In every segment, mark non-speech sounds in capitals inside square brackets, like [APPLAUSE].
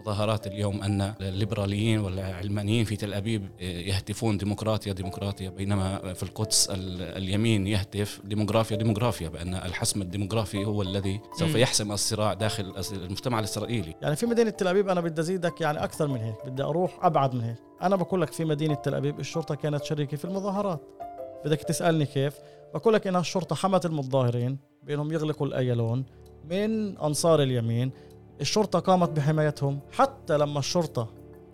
مظاهرات اليوم أن الليبراليين والعلمانيين في تل أبيب يهتفون ديمقراطية ديمقراطية بينما في القدس اليمين يهتف ديموغرافيا ديموغرافيا بأن الحسم الديموغرافي هو الذي سوف يحسم الصراع داخل المجتمع الإسرائيلي. يعني في مدينة تل أبيب أنا بدي أزيدك يعني أكثر من هيك بدي أروح أبعد من هيك. أنا بقول لك في مدينة تل أبيب الشرطة كانت شريكة في المظاهرات. بدك تسألني كيف؟ بقول لك إنها الشرطة حمت المتظاهرين بأنهم يغلقوا الأيلون من أنصار اليمين الشرطة قامت بحمايتهم حتى لما الشرطة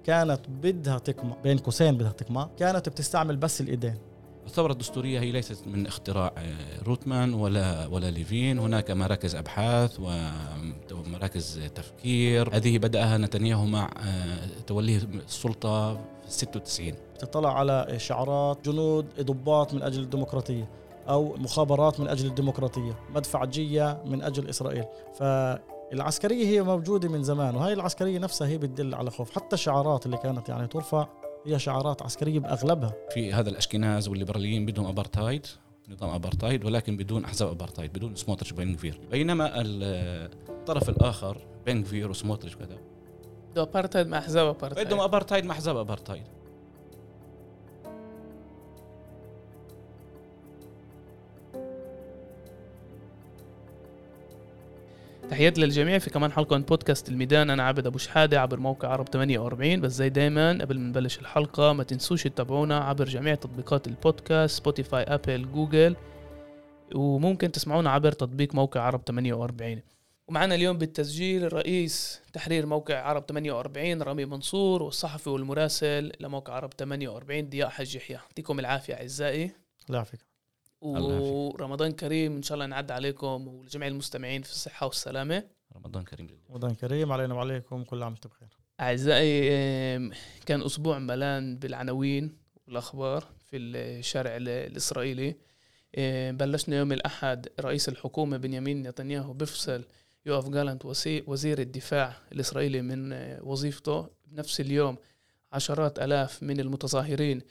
كانت بدها تقمع بين قوسين بدها تقمع كانت بتستعمل بس الإيدين. الثورة الدستورية هي ليست من اختراع آه، روتمان ولا ولا ليفين، هناك مراكز أبحاث ومراكز تفكير، هذه بدأها نتنياهو مع آه، توليه السلطة في 96 تطلع على شعارات جنود ضباط من أجل الديمقراطية أو مخابرات من أجل الديمقراطية مدفعجية من أجل إسرائيل. فالعسكرية هي موجودة من زمان وهي العسكرية نفسها هي بتدل على خوف. حتى الشعارات اللي كانت يعني ترفع هي شعارات عسكرية بأغلبها. في هذا الأشكناز والليبراليين بدهم أبرتايد نظام أبرتايد ولكن بدون أحزاب أبرتايد بدون سموتريتش وبن غفير بينما الطرف الآخر بن غفير وسموتريتش وكذا. بدهم أبرتايد مع أحزاب أبرتايد بدهم أبرتايد مع أحزاب أبرتايد تحياتي للجميع في كمان حلقة من بودكاست الميدان. أنا عبد أبو شحادة عبر موقع عرب 48 بس زي دايما قبل ما نبلش الحلقة ما تنسوش تتابعونا عبر جميع تطبيقات البودكاست سبوتيفاي أبل جوجل وممكن تسمعونا عبر تطبيق موقع عرب 48 ومعنا اليوم بالتسجيل رئيس تحرير موقع عرب 48 رامي منصور والصحفي والمراسل لموقع عرب 48 ضياء حج يحيى. يعطيكم العافية أعزائي. لا يعافيك. ورمضان كريم إن شاء الله نعد عليكم ولجميع المستمعين في الصحة والسلامة. رمضان كريم رمضان كريم علينا وعليكم كل عام وأنتم بخير. أعزائي كان أسبوع ملان بالعناوين والأخبار في الشارع الإسرائيلي. بلشنا يوم الأحد رئيس الحكومة بنيامين نتنياهو بفصل يوف جالنت وزير الدفاع الإسرائيلي من وظيفته. بنفس اليوم عشرات آلاف من المتظاهرين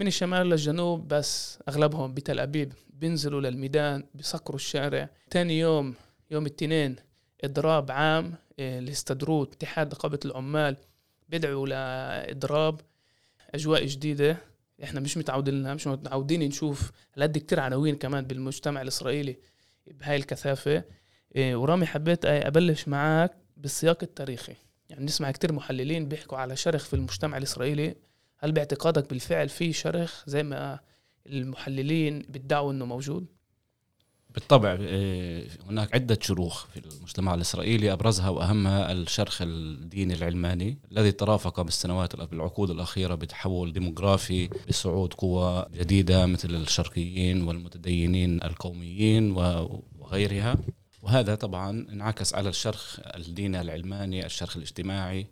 من الشمال للجنوب بس أغلبهم بتل أبيب. بينزلوا للميدان بيسكروا الشارع. تاني يوم يوم الاثنين إضراب عام آه، اللي استدروه اتحاد نقابة العمال. بيدعوا لإضراب أجواء جديدة. إحنا مش متعودين لها مش متعودين نشوف لقد كتير عناوين كمان بالمجتمع الإسرائيلي بهاي الكثافة. آه، ورامي حبيت أبلش معك بالسياق التاريخي. يعني نسمع كتير محللين بيحكوا على شرخ في المجتمع الإسرائيلي. هل باعتقادك بالفعل في شرخ زي ما المحللين بيدعوا إنه موجود؟ بالطبع آه، هناك عدة شروخ في المجتمع الإسرائيلي أبرزها وأهمها الشرخ الديني العلماني الذي ترافق بالسنوات بالعقود الأخيرة بتحول ديموغرافي بصعود قوى جديدة مثل الشرقيين والمتدينين القوميين وغيرها وهذا طبعا انعكس على الشرخ الديني العلماني الشرخ الاجتماعي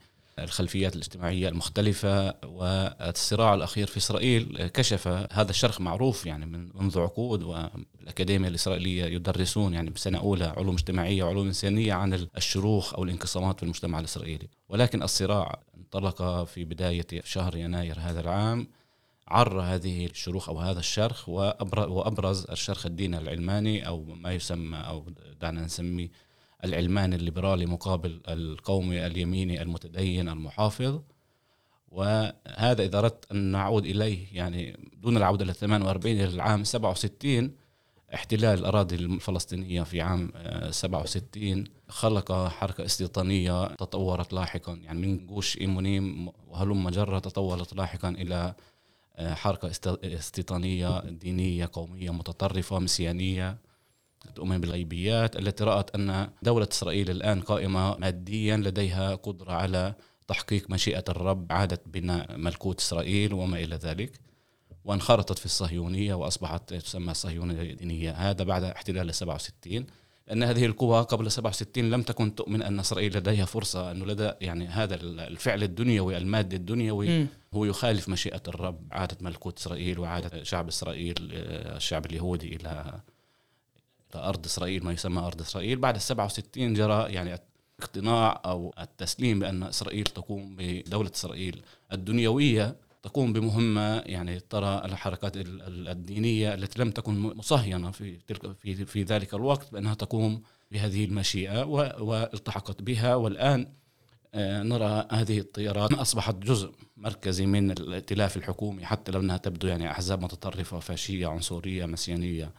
الخلفيات الاجتماعية المختلفة والصراع الأخير في إسرائيل كشف هذا الشرخ معروف يعني من منذ عقود والأكاديمية الإسرائيلية يدرسون يعني بسنة أولى علوم اجتماعية وعلوم إنسانية عن الشروخ أو الانقسامات في المجتمع الإسرائيلي. ولكن الصراع انطلق في بداية شهر يناير هذا العام عر هذه الشروخ أو هذا الشرخ وأبرز الشرخ الديني العلماني أو ما يسمى أو دعنا نسميه العلماني الليبرالي مقابل القومي اليميني المتدين المحافظ. وهذا إذا أردت أن نعود إليه يعني دون العودة إلى 48 إلى العام 67 احتلال الأراضي الفلسطينية في عام 67 خلق حركة استيطانية تطورت لاحقا. يعني من جوش إيمونيم وهلم جرة تطورت لاحقا إلى حركة استيطانية دينية قومية متطرفة مسيانية. تؤمن بالغيبيات التي رأت أن دولة إسرائيل الآن قائمة ماديا لديها قدرة على تحقيق مشيئة الرب عادة بناء ملكوت إسرائيل وما إلى ذلك. وانخرطت في الصهيونية وأصبحت تسمى الصهيونية الدينية. هذا بعد احتلال 67 لأن هذه القوى قبل 67 لم تكن تؤمن أن إسرائيل لديها فرصة أنه لدى يعني هذا الفعل الدنيوي المادي الدنيوي م. هو يخالف مشيئة الرب. عادة ملكوت إسرائيل وعادة شعب إسرائيل الشعب اليهودي إلى أرض إسرائيل ما يسمى أرض إسرائيل. بعد ال 67 جرى يعني اقتناع أو التسليم بأن إسرائيل تقوم بدولة إسرائيل الدنيوية تقوم بمهمة يعني ترى الحركات الدينية التي لم تكن مصهينة في تلك في في ذلك الوقت بأنها تقوم بهذه المشيئة والتحقت بها. والآن آه، نرى هذه التيارات أصبحت جزء مركزي من الائتلاف الحكومي حتى لو أنها تبدو يعني أحزاب متطرفة فاشية عنصرية مسيانية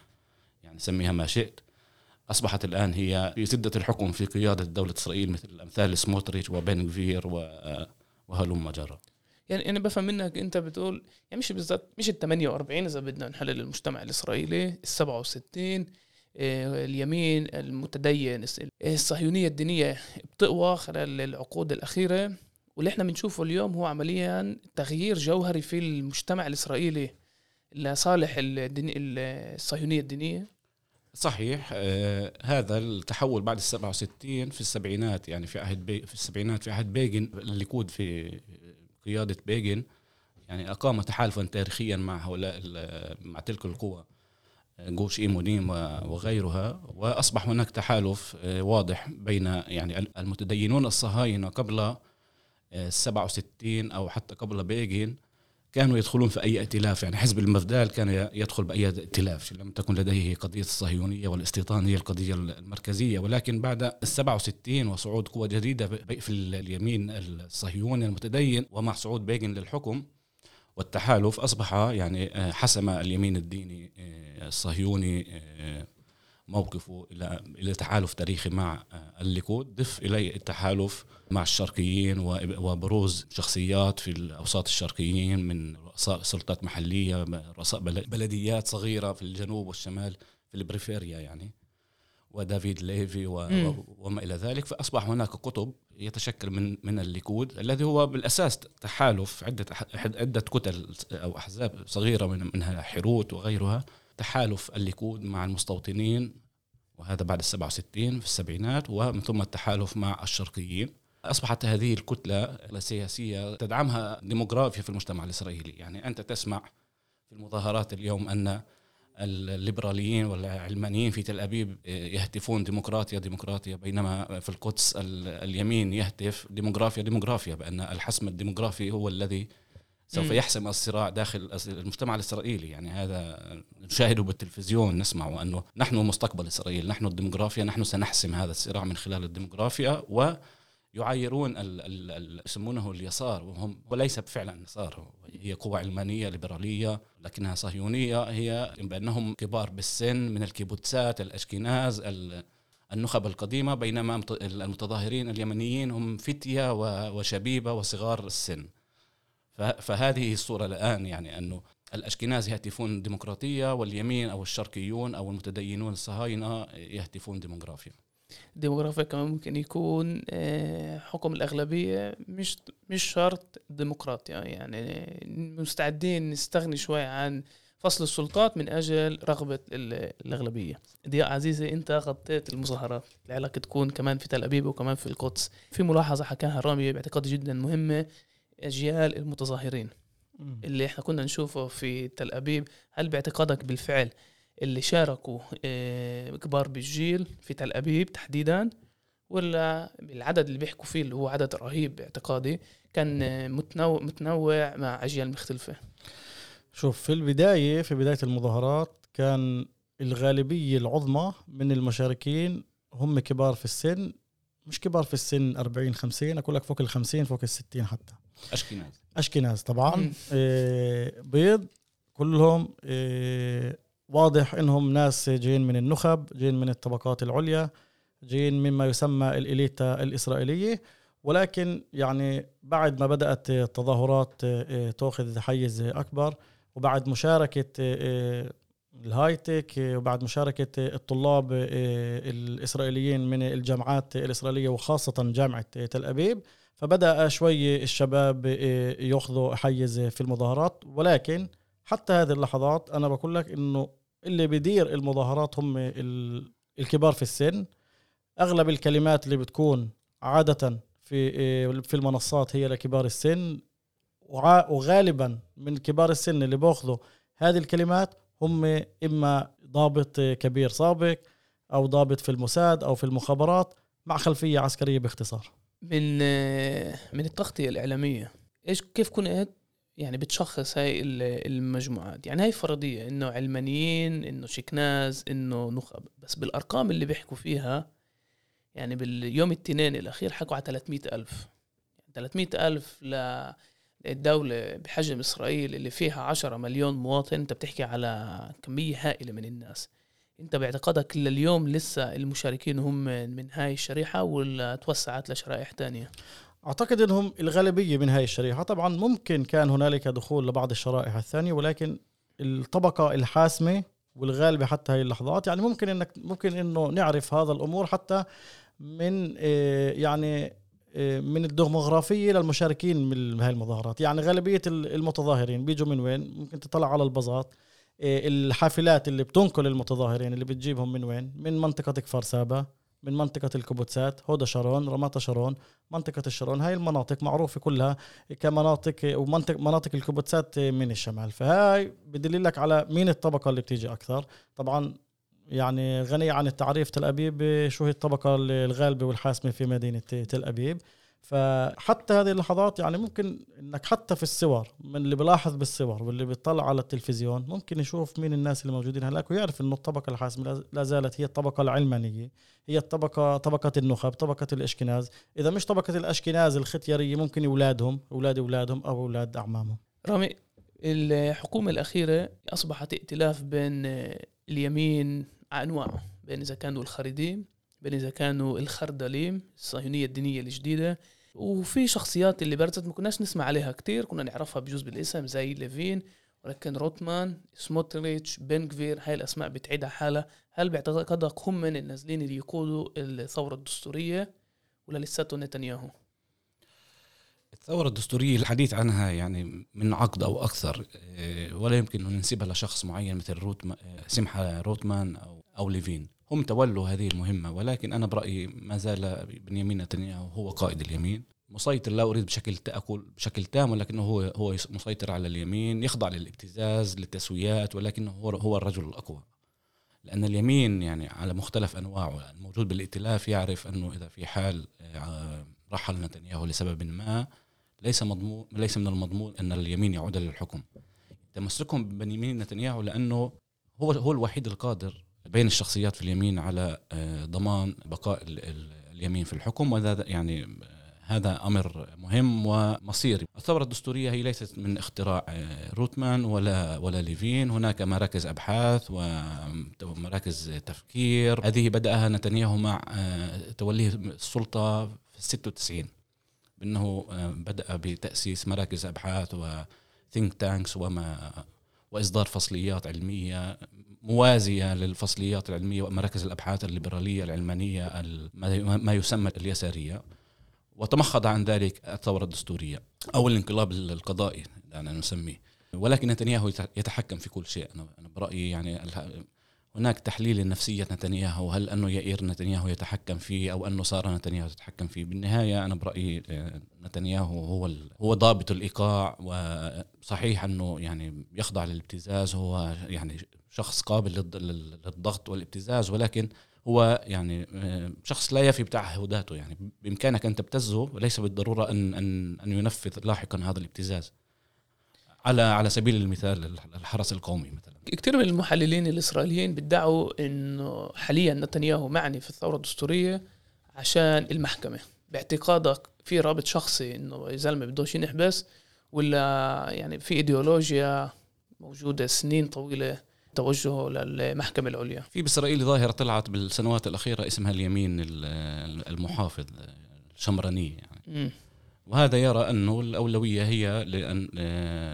سميها ما شئت. أصبحت الآن هي في زدة الحكم في قيادة دولة إسرائيل مثل أمثال سموتريتش وبن كفير وهلم جرى يعني أنا بفهم منك أنت بتقول يعني مش بالذات مش ال 48 إذا بدنا نحلل المجتمع الإسرائيلي ال 67 آه، اليمين المتدين الصهيونية الدينية بتقوى خلال العقود الأخيرة. واللي إحنا بنشوفه اليوم هو عمليا تغيير جوهري في المجتمع الإسرائيلي لصالح الصهيونية الدينية. صحيح آه هذا التحول بعد ال 67 في السبعينات يعني في عهد في السبعينات في عهد بيجن الليكود في قيادة بيجن يعني أقام تحالفا تاريخيا مع هؤلاء مع تلك القوى جوش إيمونيم وغيرها وأصبح هناك تحالف آه، واضح بين يعني المتدينون الصهاينة قبل 67 آه، أو حتى قبل بيجين كانوا يدخلون في أي ائتلاف يعني حزب المفدال كان يدخل بأي ائتلاف لم تكن لديه قضية الصهيونية والاستيطان هي القضية المركزية. ولكن بعد ال 67 وصعود قوى جديدة في اليمين الصهيوني المتدين ومع صعود بيجن للحكم والتحالف أصبح يعني آه، حسم اليمين الديني آه، الصهيوني آه، موقفه إلى إلى تحالف تاريخي مع الليكود. ضف إليه التحالف مع الشرقيين وبروز شخصيات في الأوساط الشرقيين من رؤساء سلطات محلية رؤساء بلديات صغيرة في الجنوب والشمال في ال פריפריה يعني ودافيد ليفي وما إلى ذلك. فأصبح هناك قطب يتشكل من من الليكود الذي هو بالأساس تحالف عدة عدة كتل أو أحزاب صغيرة من منها حروت وغيرها. تحالف الليكود مع المستوطنين وهذا بعد ال 67 في السبعينات ومن ثم التحالف مع الشرقيين. أصبحت هذه الكتلة السياسية تدعمها ديموغرافيا في المجتمع الإسرائيلي. يعني أنت تسمع في المظاهرات اليوم أن الليبراليين والعلمانيين في تل أبيب يهتفون ديمقراطيا ديمقراطيا بينما في القدس اليمين يهتف ديموغرافيا ديموغرافيا بأن الحسم الديموغرافي هو الذي سوف يحسم الصراع داخل المجتمع الإسرائيلي. يعني هذا نشاهده بالتلفزيون نسمع أنه نحن مستقبل إسرائيل نحن الديموغرافيا نحن سنحسم هذا الصراع من خلال الديموغرافيا و يعايرون يسمونه اليسار وهم وليس فعلا يسار هي قوى علمانية ليبرالية لكنها صهيونية هي بأنهم كبار بالسن من الكيبوتسات الاشكناز النخب القديمة بينما المتظاهرين اليمنيين هم فتية وشبيبة وصغار السن. فهذه الصورة الآن يعني أنه الأشكناز يهتفون ديمقراطية واليمين أو الشرقيون أو المتدينون الصهاينة يهتفون ديموغرافيا. ديموغرافيا كمان ممكن يكون آه، حكم الأغلبية مش مش شرط ديمقراطيا يعني مستعدين نستغني شوي عن فصل السلطات من أجل رغبة الأغلبية. ضياء عزيزي أنت غطيت المظاهرات. العلاقة تكون كمان في تل أبيب وكمان في القدس. في ملاحظة حكاها رامي باعتقادي جدا مهمة. أجيال المتظاهرين اللي إحنا كنا نشوفه في تل أبيب. هل باعتقادك بالفعل اللي شاركوا آه، كبار بالجيل في تل أبيب تحديدا؟ ولا العدد اللي بيحكوا فيه اللي هو عدد رهيب باعتقادي كان متنوع, متنوع مع أجيال مختلفة؟ شوف في البداية في بداية المظاهرات كان الغالبية العظمى من المشاركين هم كبار في السن مش كبار في السن 40 50 أقول لك فوق ال 50 فوق ال 60 حتى. أشكناز. أشكناز طبعا. آه بيض كلهم آه واضح إنهم ناس جايين من النخب جايين من الطبقات العليا جايين مما يسمى الإليتا الإسرائيلية. ولكن يعني بعد ما بدأت التظاهرات آه، تأخذ حيز أكبر وبعد مشاركة آه، الهايتك وبعد مشاركة الطلاب الإسرائيليين من الجامعات الإسرائيلية وخاصة جامعة تل أبيب فبدأ شوي الشباب يأخذوا حيز في المظاهرات. ولكن حتى هذه اللحظات أنا بقول لك إنه اللي بيدير المظاهرات هم الكبار في السن. أغلب الكلمات اللي بتكون عادة في في المنصات هي لكبار السن. وغالبا من كبار السن اللي باخذوا هذه الكلمات هم إما ضابط كبير سابق أو ضابط في الموساد أو في المخابرات مع خلفية عسكرية باختصار. من من التغطية الإعلامية. إيش كيف كنت يعني بتشخص هاي المجموعات؟ يعني هاي فرضية إنه علمانيين إنه شكناز إنه نخب بس بالأرقام اللي بيحكوا فيها يعني باليوم الاثنين الأخير حكوا على 300 ألف. 300 ألف للدولة بحجم إسرائيل اللي فيها 10 مليون مواطن. أنت بتحكي على كمية هائلة من الناس. أنت باعتقادك لليوم لسه المشاركين هم من هاي الشريحة ولا توسعت لشرائح تانية؟ أعتقد إنهم الغالبية من هاي الشريحة. طبعا ممكن كان هنالك دخول لبعض الشرائح الثانية ولكن الطبقة الحاسمة والغالبة حتى هاي اللحظات. يعني ممكن انك ممكن إنه نعرف هذا الأمور حتى من آه، يعني آه، من الديموغرافية للمشاركين من هاي المظاهرات. يعني غالبية المتظاهرين بيجوا من وين؟ ممكن تطلع على البازات. الحافلات اللي بتنقل المتظاهرين اللي بتجيبهم من وين؟ من منطقة كفر سابا من منطقة الكبوتسات هودا شارون رماتا شارون منطقة الشارون. هاي المناطق معروفة كلها كمناطق ومنطق مناطق الكبوتسات من الشمال. فهاي بدللك على مين الطبقة اللي بتيجي أكثر. طبعا يعني غنية عن التعريف تل أبيب شو هي الطبقة الغالبة والحاسمة في مدينة تل أبيب. فحتى هذه اللحظات يعني ممكن إنك حتى في الصور من اللي بلاحظ بالصور واللي بيطلع على التلفزيون ممكن يشوف مين الناس اللي موجودين هناك ويعرف إنه الطبقة الحاسمه لا زالت هي الطبقة العلمانية هي الطبقه طبقة النخب طبقة الإشكناز. إذا مش طبقة الإشكناز الختيارية ممكن اولادهم أولاد أولادهم أو أولاد أعمامهم. رامي الحكومة الأخيرة أصبحت ائتلاف بين اليمين أنواعه بين إذا كانوا الخريديم بين إذا كانوا الخردليم الصهيونية الدينية الجديدة. وفي شخصيات اللي برزت ما كناش نسمع عليها كتير كنا نعرفها بجوز بالاسم زي ليفين ولكن روتمان سموتريتش بنكفير هاي الأسماء بتعيدها حالها. هل باعتقادك هم من النازلين اللي يقودوا الثورة الدستورية ولا لساته نتنياهو؟ الثورة الدستورية الحديث عنها يعني من عقد أو أكثر إيه، ولا يمكن أن ننسبها لشخص معين مثل روتمان سمحة روتمان أو أو ليفين. هم تولوا هذه المهمة ولكن أنا برأيي ما زال بنيامين نتنياهو هو قائد اليمين. مسيطر لا أريد بشكل أقول بشكل تام ولكنه هو هو مسيطر على اليمين يخضع للابتزاز للتسويات ولكنه هو هو الرجل الأقوى. لأن اليمين يعني على مختلف أنواعه الموجود بالائتلاف يعرف أنه إذا في حال آه، رحل نتنياهو لسبب ما ليس مضمون ليس من المضمون أن اليمين يعود للحكم. تمسكهم ببنيامين نتنياهو لأنه هو هو الوحيد القادر بين الشخصيات في اليمين على آه، ضمان بقاء اليمين في الحكم وهذا يعني آه، هذا أمر مهم ومصيري. الثورة الدستورية هي ليست من اختراع آه، روتمان ولا ولا ليفين، هناك مراكز أبحاث ومراكز تفكير، هذه بدأها نتنياهو مع توليه السلطة في 96 بأنه بدأ بتأسيس مراكز أبحاث وثينك تانكس وما وإصدار فصليات علمية موازية للفصليات العلمية ومراكز الأبحاث الليبرالية العلمانية ما يسمى اليسارية. وتمخض عن ذلك الثورة الدستورية أو الانقلاب القضائي دعنا نسميه. ولكن نتنياهو يتحكم في كل شيء. أنا برأيي يعني هناك تحليل لنفسية نتنياهو. هل أنه يائير نتنياهو يتحكم فيه أو أنه سارة نتنياهو تتحكم فيه؟ بالنهاية أنا برأيي آه، نتنياهو هو هو ضابط الإيقاع وصحيح أنه يعني يخضع للابتزاز. هو يعني شخص قابل للضغط والابتزاز ولكن هو يعني آه، شخص لا يفي بتعهداته يعني بإمكانك أن تبتزه وليس بالضرورة أن أن أن ينفذ لاحقا هذا الابتزاز. على على سبيل المثال الحرس القومي مثلا. كثير من المحللين الإسرائيليين بيدعوا إنه حاليا نتنياهو معني في الثورة الدستورية عشان المحكمة باعتقادك في رابط شخصي إنه زلمه بدوش ينحبس ولا يعني في إيديولوجيا موجودة سنين طويلة توجهه للمحكمة العليا في بإسرائيل ظاهرة طلعت بالسنوات الأخيرة اسمها اليمين المحافظ الشمرانية يعني. م. وهذا يرى أنه الأولوية هي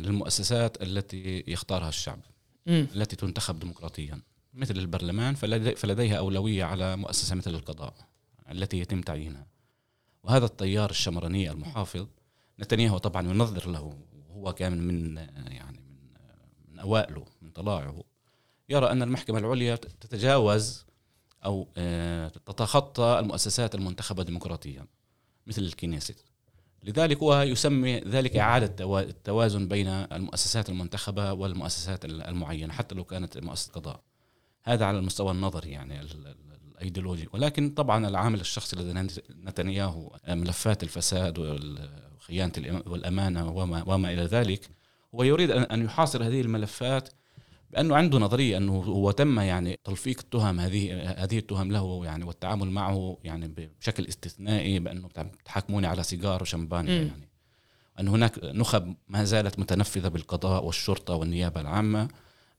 للمؤسسات التي يختارها الشعب م. التي تنتخب ديمقراطيا مثل البرلمان فلديها أولوية على مؤسسة مثل القضاء التي يتم تعيينها وهذا التيار الشمراني المحافظ نتنياهو طبعا ينظر له وهو كان من يعني من من أوائله من طلائعه يرى أن المحكمة العليا تتجاوز أو آه، تتخطى المؤسسات المنتخبة ديمقراطيا مثل الكنيست لذلك هو يسمي ذلك إعادة التوازن بين المؤسسات المنتخبة والمؤسسات المعينة حتى لو كانت مؤسسة قضاء. هذا على المستوى النظري يعني الأيديولوجي. ولكن طبعا العامل الشخصي لدى نتنياهو ملفات الفساد والخيانة والأمانة وما, وما إلى ذلك هو يريد أن يحاصر هذه الملفات بانه عنده نظرية أنه هو تم يعني تلفيق التهم هذه هذه التهم له يعني والتعامل معه يعني بشكل استثنائي بأنه بتحاكموني على سيجار وشمبانيا يعني. أن هناك نخب ما زالت متنفذة بالقضاء والشرطة والنيابة العامة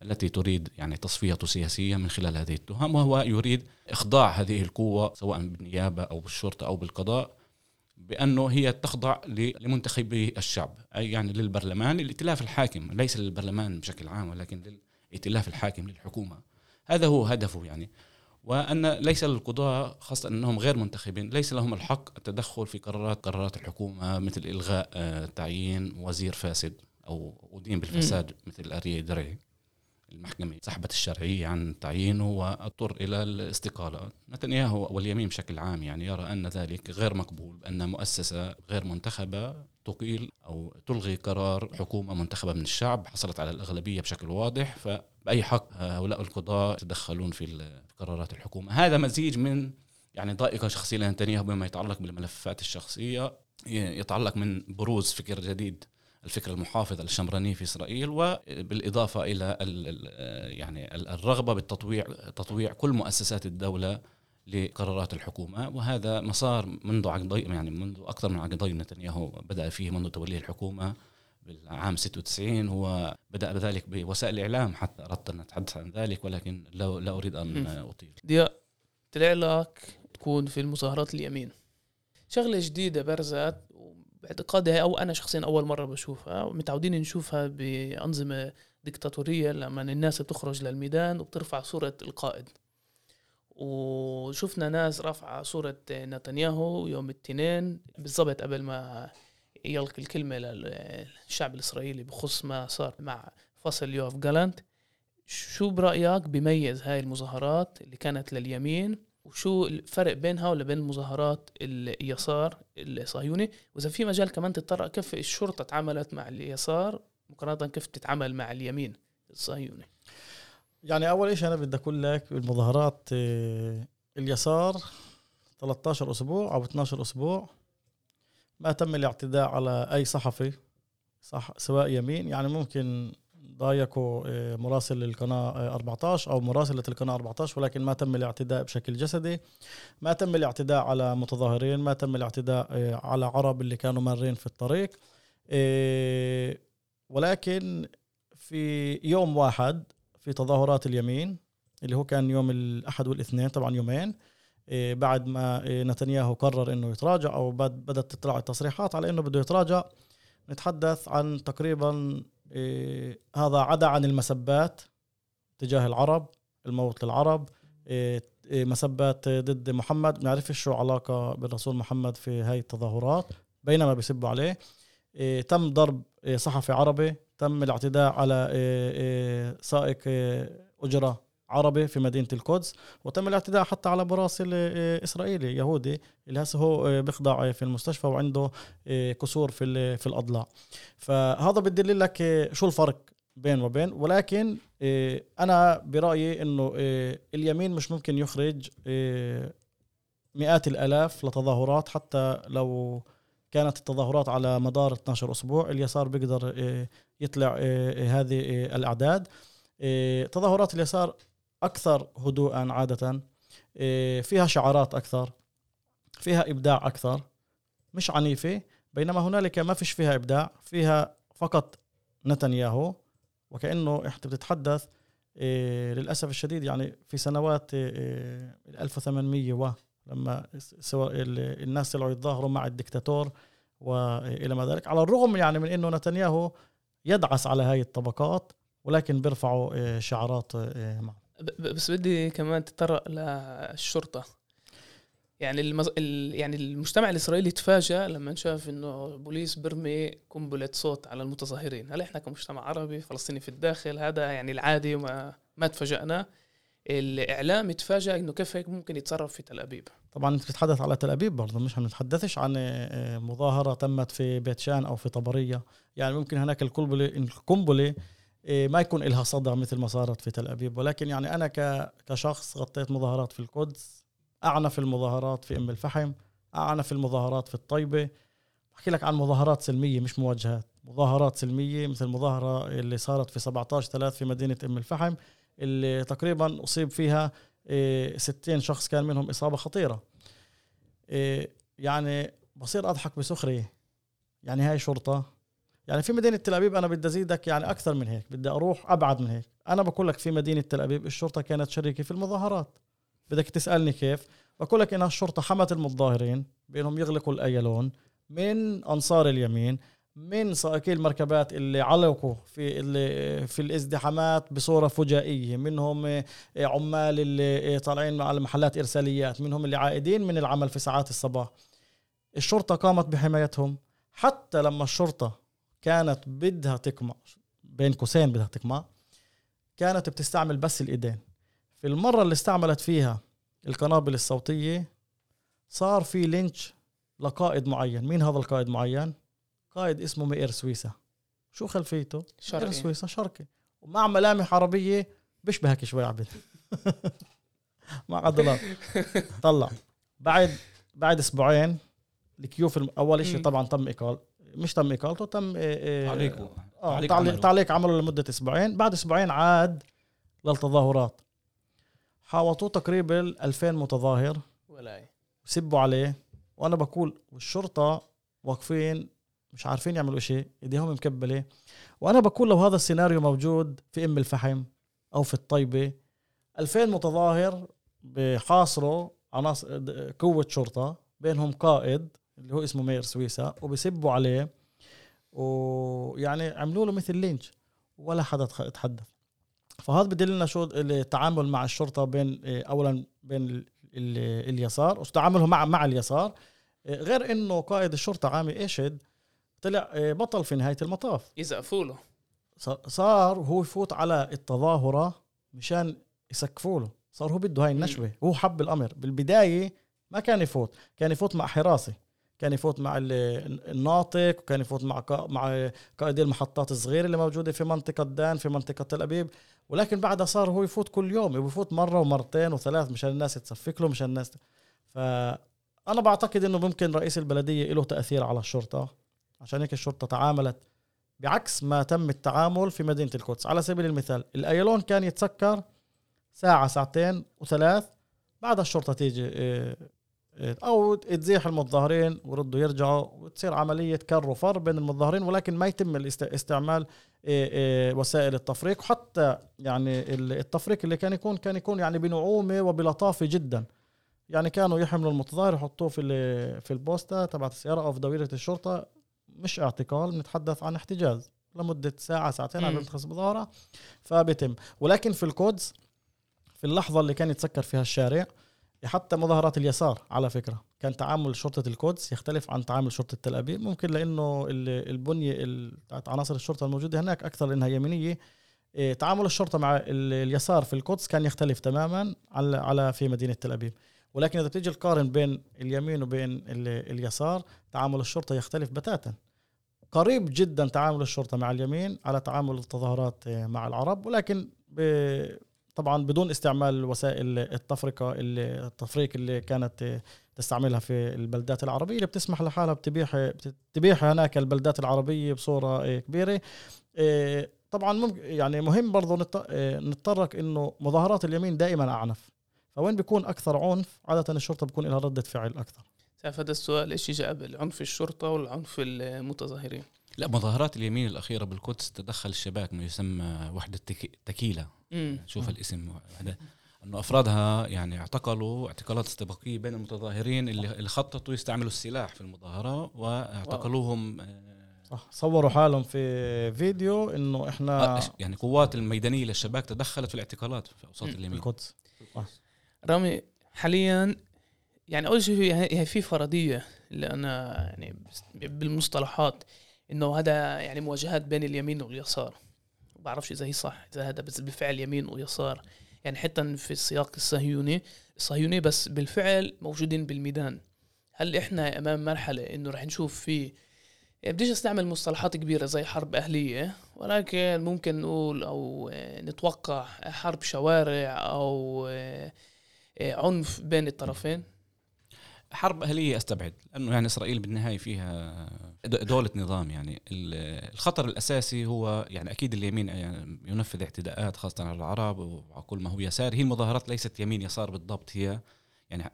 التي تريد يعني تصفيته سياسيا من خلال هذه التهم وهو يريد إخضاع هذه القوة سواء بالنيابة أو بالشرطة أو بالقضاء بأنه هي تخضع لمنتخبي الشعب أي يعني للبرلمان الائتلاف الحاكم ليس للبرلمان بشكل عام ولكن للائتلاف الحاكم للحكومة. هذا هو هدفه يعني. وأن ليس للقضاة خاصة أنهم غير منتخبين ليس لهم الحق التدخل في قرارات قرارات الحكومة مثل إلغاء آه، تعيين وزير فاسد أو أدين بالفساد مثل اري درعي. المحكمة سحبت الشرعية عن تعيينه وأضطر إلى الاستقالة. نتنياهو واليمين بشكل عام يعني يرى أن ذلك غير مقبول أن مؤسسة غير منتخبة تقيل أو تلغي قرار حكومة منتخبة من الشعب حصلت على الأغلبية بشكل واضح فبأي حق هؤلاء القضاة يتدخلون في قرارات الحكومة؟ هذا مزيج من يعني ضائقة شخصية لنتنياهو بما يتعلق بالملفات الشخصية يتعلق من بروز فكر جديد. الفكر المحافظ الشمراني في إسرائيل وبالإضافة إلى يعني الرغبة بالتطويع تطويع كل مؤسسات الدولة لقرارات الحكومة. وهذا مسار منذ عقدين يعني منذ أكثر من عقدين نتنياهو بدأ فيه منذ توليه الحكومة بالعام 96 هو بدأ ذلك بوسائل الاعلام حتى أردت أن أتحدث عن ذلك ولكن لا, لا أريد أن أطيل. ضياء طلع لك تكون في المظاهرات اليمين. شغلة جديدة برزت باعتقادي أو أنا شخصيا أول مرة بشوفها متعودين نشوفها بأنظمة ديكتاتورية لما الناس بتخرج للميدان وبترفع صورة القائد. وشفنا ناس رافعة صورة نتنياهو يوم الاثنين بالضبط قبل ما يلقي الكلمة للشعب الإسرائيلي بخص ما صار مع فصل يوف جالانت. شو برأيك بيميز هاي المظاهرات اللي كانت لليمين وشو الفرق بينها ولا بين مظاهرات اليسار الصهيوني وإذا في مجال كمان تتطرق كيف الشرطة تعاملت مع اليسار مقارنة كيف تتعامل مع اليمين الصهيوني؟ يعني أول شيء أنا بدي أقول لك المظاهرات آه، اليسار 13 أسبوع أو 12 أسبوع ما تم الاعتداء على أي صحفي صح سواء يمين يعني ممكن ضايقوا آه، مراسل القناة 14 أو مراسلة القناة 14 ولكن ما تم الاعتداء بشكل جسدي. ما تم الاعتداء على متظاهرين ما تم الاعتداء آه، على عرب اللي كانوا مارين في الطريق آه، ولكن في يوم واحد في تظاهرات اليمين اللي هو كان يوم الأحد والاثنين طبعا يومين بعد ما نتنياهو قرر إنه يتراجع أو بدأت تطلع التصريحات على إنه بده يتراجع نتحدث عن تقريبا إيه هذا عدا عن المسبات تجاه العرب الموت للعرب. إيه إيه مسبات ضد محمد. بنعرف شو علاقة بالرسول محمد في هاي التظاهرات بينما بيسبوا عليه. إيه تم ضرب إيه صحفي عربي. تم الاعتداء على إيه سائق أجرة عربي في مدينة القدس وتم الاعتداء حتى على مراسل آه، إسرائيلي يهودي اللي هسه هو آه، بيخضع في المستشفى وعنده آه، كسور في في الأضلاع. فهذا بدل لك شو الفرق بين وبين. ولكن أنا برأيي إنه اليمين مش ممكن يخرج مئات الآلاف لتظاهرات حتى لو كانت التظاهرات على مدار 12 أسبوع اليسار بيقدر يطلع هذه الأعداد. تظاهرات اليسار أكثر هدوءا عادة. إيه، فيها شعارات أكثر فيها إبداع أكثر. مش عنيفة بينما هنالك ما فيش فيها إبداع فيها فقط نتنياهو. وكأنه انت بتتحدث إيه للأسف الشديد يعني في سنوات إيه 1800 و لما الناس طلعوا يتظاهروا مع الدكتاتور والى ما ذلك. على الرغم يعني من إنه نتنياهو يدعس على هاي الطبقات ولكن بيرفعوا إيه شعارات إيه معه. بس بدي كمان تطرق للشرطة. يعني المز... ال... يعني المجتمع الإسرائيلي تفاجأ لما شاف إنه بوليس برمي قنبلة صوت على المتظاهرين. هل إحنا كمجتمع عربي فلسطيني في الداخل هذا يعني العادي وما ما تفاجأنا. الإعلام تفاجأ إنه كيف هيك ممكن يتصرف في تل أبيب. طبعا أنت بتتحدث على تل أبيب برضه مش بنتحدثش عن آه، مظاهرة تمت في بيت شان أو في طبرية. يعني ممكن هناك القنبلة القنبلة ما يكون لها صدى مثل ما صارت في تل أبيب. ولكن يعني أنا كشخص غطيت مظاهرات في القدس أعنف المظاهرات في أم الفحم أعنف المظاهرات في الطيبة. بحكي لك عن مظاهرات سلمية مش مواجهات. مظاهرات سلمية مثل المظاهره اللي صارت في 17 3 في مدينة أم الفحم اللي تقريبا أصيب فيها 60 شخص كان منهم إصابة خطيرة. يعني بصير أضحك بسخرية. يعني هاي شرطة. يعني في مدينة تل أبيب أنا بدي أزيدك يعني أكثر من هيك بدي أروح أبعد من هيك. أنا بقول لك في مدينة تل أبيب الشرطة كانت شريكة في المظاهرات. بدك تسألني كيف؟ بقول لك انها الشرطه حمت المتظاهرين بأنهم يغلقوا الايلون من أنصار اليمين من سائقي المركبات اللي علقوا في اللي في الازدحامات بصورة فجائية منهم عمال اللي طالعين على محلات إرساليات منهم اللي عائدين من العمل في ساعات الصباح. الشرطة قامت بحمايتهم. حتى لما الشرطة كانت بدها تقمع بين قوسين بدها تقمع كانت بتستعمل بس الإيدين. في المرة اللي استعملت فيها القنابل الصوتية صار في لينش لقائد معين. مين هذا القائد معين؟ قائد اسمه مئر سويسا شو خلفيته؟ شرقي. مئر سويسا شرقي. ومع ملامح عربية بيشبهك شوي عبد. [LAUGHS] مع عضلات. طلع. بعد بعد أسبوعين الكيوف أول شيء طبعا تم اقال مش تم إقالته تم تعليقه. آه تعليق, عمله. تعليق عمله لمدة أسبوعين. بعد أسبوعين عاد للتظاهرات. حاوطوه تقريبا 2000 متظاهر. ولا سبوا عليه. وأنا بقول والشرطة واقفين مش عارفين يعملوا شيء إيديهم مكبلة. وأنا بقول لو هذا السيناريو موجود في أم الفحم أو في الطيبة 2000 متظاهر بحاصروا عناصر قوة شرطة بينهم قائد اللي هو اسمه مير سويسا وبسبوا عليه ويعني عملوا له مثل لينش ولا حدا تحدث. فهذا بدلنا شو التعامل مع الشرطة بين اولا بين اليسار وتعامله مع مع اليسار. غير إنه قائد الشرطة عامي إيشد طلع بطل في نهاية المطاف. يزقفوا له صار هو يفوت على التظاهرة مشان يسكفوا له. صار هو بده هاي النشوة. هو حب الأمر. بالبداية ما كان يفوت. كان يفوت مع حراسة. كان يفوت مع الناطق وكان يفوت مع مع قائدي المحطات الصغيرة اللي موجودة في منطقة دان في منطقة تل أبيب. ولكن بعدها صار هو يفوت كل يوم بفوت مرة ومرتين وثلاث مشان الناس تصفق له مشان الناس فانا بعتقد إنه ممكن رئيس البلدية له تأثير على الشرطة عشان هيك الشرطة تعاملت بعكس ما تم التعامل في مدينة القدس. على سبيل المثال الأيلون كان يتسكر ساعة ساعتين وثلاث بعد الشرطة تيجي آه، أو تزيح المتظاهرين وردوا يرجعوا وتصير عملية كر وفر بين المتظاهرين ولكن ما يتم استعمال إيه، إيه، وسائل التفريق. وحتى يعني التفريق اللي كان يكون كان يكون يعني بنعومة وبلطافة جدا. يعني كانوا يحملوا المتظاهر يحطوه في في البوستا تبعت السيارة أو في دويره الشرطة. مش اعتقال بنتحدث عن احتجاز لمدة ساعة ساعتين على تخص مظاهرة فبتم ولكن في القدس في اللحظة اللي كان يتسكر فيها الشارع حتى مظاهرات اليسار على فكرة. كان تعامل شرطة القدس يختلف عن تعامل شرطة تل أبيب. ممكن لأنه البنية بتاعت عناصر الشرطة الموجودة هناك أكثر لأنها يمينية. إيه، تعامل الشرطة مع اليسار في القدس كان يختلف تماما على على في مدينة تل أبيب. ولكن إذا بتيجي تقارن بين اليمين وبين اليسار تعامل الشرطة يختلف بتاتا. قريب جدا تعامل الشرطة مع اليمين على تعامل التظاهرات إيه، مع العرب. ولكن طبعا بدون استعمال وسائل التفرقة اللي التفريق اللي كانت تستعملها في البلدات العربية اللي بتسمح لحالها بتبيح تبيح هناك البلدات العربية بصورة كبيرة. إيه، طبعا ممكن يعني مهم برضه نتطرق إنه مظاهرات اليمين دائما أعنف. فوين بيكون أكثر عنف؟ عادة الشرطة بيكون لها ردة فعل أكثر. هذا السؤال إيش جاء بالعنف الشرطة والعنف المتظاهرين. لا مظاهرات اليمين الأخيرة بالقدس تدخل الشباك ما يسمى وحدة تكيلا. شوف الاسم. هذا إنه أفرادها يعني اعتقلوا اعتقالات استباقية بين المتظاهرين اللي خططوا يستعملوا السلاح في المظاهرة واعتقلوهم آه، صح. صوروا حالهم في فيديو إنه إحنا آه، يعني قوات الميدانية للشباك تدخلت في الاعتقالات في أوساط اليمين. القدس. رامي حاليا يعني أول شيء هي في فرضيه اللي أنا يعني بالمصطلحات إنه هذا يعني مواجهات بين اليمين واليسار. بعرفش إذا هي صح إذا هذا بس بالفعل يمين ويسار. يعني حتى في السياق الصهيوني الصهيوني بس بالفعل موجودين بالميدان. هل إحنا أمام مرحلة إنه رح نشوف في يعني بديش أستعمل مصطلحات كبيرة زي حرب أهلية ولكن ممكن نقول أو نتوقع حرب شوارع أو عنف بين الطرفين. حرب أهلية أستبعد لأنه يعني إسرائيل بالنهاية فيها دولة نظام يعني. الخطر الأساسي هو يعني أكيد اليمين يعني ينفذ اعتداءات خاصة على العرب وعلى كل ما هو يسار. هي المظاهرات ليست يمين يسار بالضبط هي يعني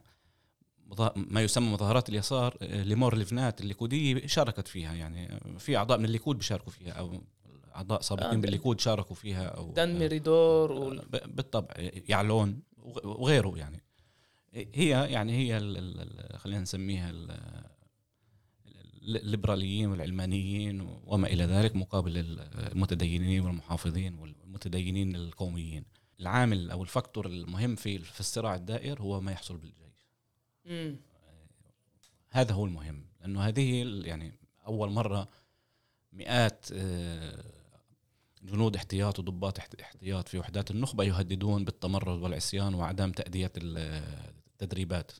ما يسمى مظاهرات اليسار ليمور ليفنات الليكودية شاركت فيها يعني. في أعضاء من الليكود بيشاركوا فيها أو أعضاء سابقين آه بالليكود شاركوا فيها أو دان ميريدور و... بالطبع يعلون وغيره يعني. هي يعني هي خلينا نسميها الليبراليين والعلمانيين وما إلى ذلك مقابل المتدينين والمحافظين والمتدينين القوميين العامل أو الفاكتور المهم في في الصراع الدائر هو ما يحصل بالجيش مم. هذا هو المهم لأنه هذه يعني أول مرة مئات آه، جنود احتياط وضباط احتياط في وحدات النخبة يهددون بالتمرد والعصيان وعدم تأدية التدريبات.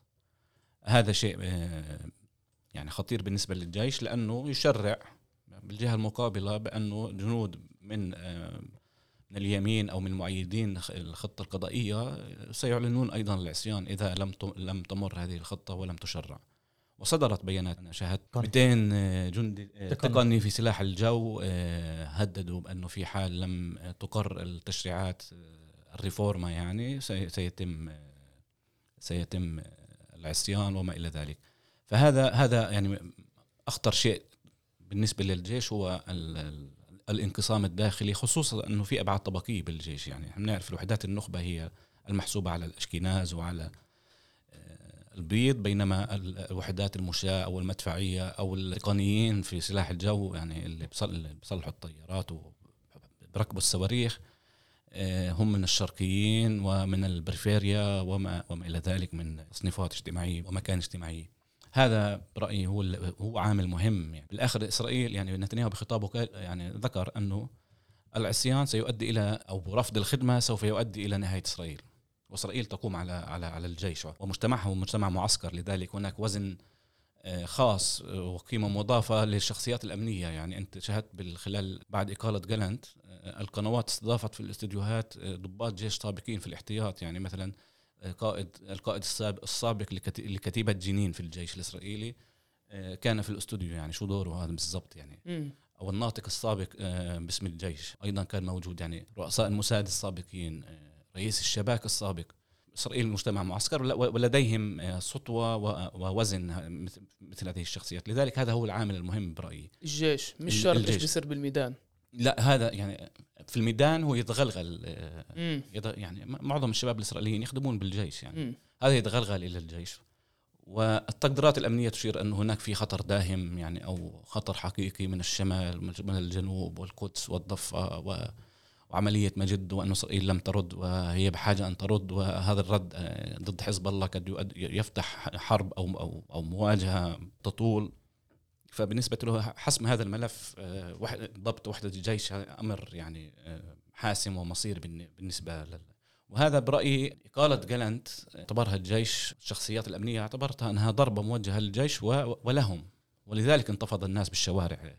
هذا شيء آه، يعني خطير بالنسبة للجيش لأنه يشرع بالجهة المقابلة بأنه جنود من آه، من اليمين أو من معيدين الخطة القضائية سيعلنون أيضا العصيان إذا لم لم تمر هذه الخطة ولم تشرع. وصدرت بيانات أنا شاهدت 200 آه، جندي تقني. في سلاح الجو هددوا بأنه في حال لم تقر التشريعات الريفورما يعني سيتم سيتم العصيان وما إلى ذلك. فهذا هذا يعني أخطر شيء بالنسبة للجيش هو الانقسام الداخلي خصوصا إنه في أبعاد طبقية بالجيش. يعني إحنا بنعرف الوحدات النخبة هي المحسوبة على الأشكناز وعلى آه، البيض بينما الوحدات المشاة أو المدفعية أو التقنيين في سلاح الجو يعني اللي بيصلحوا الطيارات وبركبوا الصواريخ هم من الشرقيين ومن البريفيريا وما, وما إلى ذلك من تصنيفات اجتماعية ومكان اجتماعي. هذا برأيي هو هو عامل مهم يعني. بالآخر إسرائيل يعني نتنياهو بخطابه يعني ذكر أنه العصيان سيؤدي إلى أو رفض الخدمة سوف يؤدي إلى نهاية إسرائيل. وإسرائيل تقوم على على على الجيش ومجتمعها هو مجتمع معسكر. لذلك هناك وزن خاص وقيمة مضافة للشخصيات الأمنية. يعني أنت شاهدت خلال بعد إقالة جالنت آه، القنوات استضافت في الاستديوهات آه، ضباط جيش سابقين في الاحتياط. يعني مثلا آه، قائد القائد السابق لكتيبة جنين في الجيش الإسرائيلي كان في الاستوديو. يعني شو دوره هذا بالضبط؟ يعني أو الناطق السابق باسم الجيش. أيضا كان موجود. يعني رؤساء الموساد السابقين رئيس الشباك السابق. اسرائيل مجتمع معسكر ولديهم آه، سطوة ووزن مثل هذه الشخصيات. لذلك هذا هو العامل المهم برأيي. الجيش مش شرط إيش بيصير بالميدان. لا هذا يعني في الميدان هو يتغلغل آه، يعني معظم الشباب الإسرائيليين يخدمون بالجيش يعني. مم. هذا يتغلغل إلى الجيش. والتقديرات الأمنية تشير أنه هناك في خطر داهم يعني أو خطر حقيقي من الشمال من الجنوب والقدس والضفة وعملية مجد وأن إسرائيل لم ترد وهي بحاجة أن ترد وهذا الرد آه، ضد حزب الله قد يفتح حرب أو, أو, أو مواجهة تطول. فبالنسبة له حسم هذا الملف آه، ضبط وحدة الجيش أمر يعني آه، حاسم ومصير بالنسبة لل وهذا برأيي إقالة جالنت اعتبرها الجيش الشخصيات الأمنية اعتبرتها أنها ضربة موجهة للجيش ولهم. ولذلك انتفض الناس بالشوارع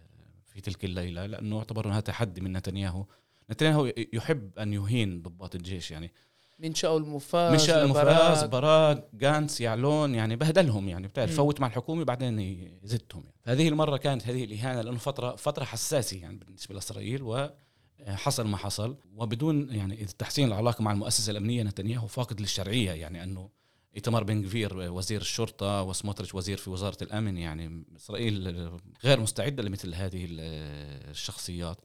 في تلك الليلة لأنه اعتبروا أنها تحدي من نتنياهو. نتنياهو يحب أن يهين ضباط الجيش يعني. من شاء المفاز من شاء المفاز براك. جانس يعلون يعني بهدلهم يعني بتعرف فوت مع الحكومة بعدين يزتهم يعني. هذه المرة كانت هذه الإهانة لأنه فترة فترة حساسة يعني بالنسبة لإسرائيل وحصل ما حصل. وبدون يعني تحسين العلاقة مع المؤسسة الأمنية نتنياهو فاقد للشرعية يعني أنه ايتمار بن وزير الشرطة وسموتريتش وزير في وزارة الأمن يعني إسرائيل غير مستعدة لمثل هذه الشخصيات.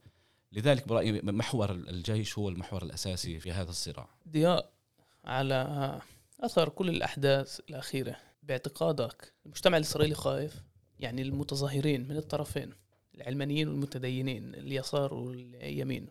لذلك برأيي محور الجيش هو المحور الأساسي في هذا الصراع. ضياء على أثر كل الأحداث الأخيرة باعتقادك. المجتمع الإسرائيلي خايف يعني المتظاهرين من الطرفين العلمانيين والمتدينين اليسار واليمين.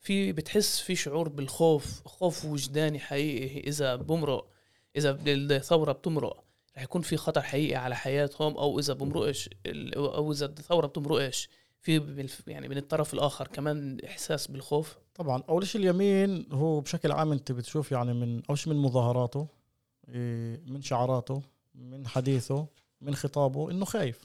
في بتحس في شعور بالخوف خوف وجداني حقيقي. إذا بمرق إذا الثورة بتمرق رح يكون في خطر حقيقي على حياتهم أو إذا بمرقش أو إذا الثورة بتمرقش. في يعني من الطرف الآخر كمان إحساس بالخوف؟ طبعا. أول شيء اليمين هو بشكل عام أنت بتشوف يعني من اول شيء من مظاهراته إيه، من شعاراته من حديثه من خطابه إنه خايف.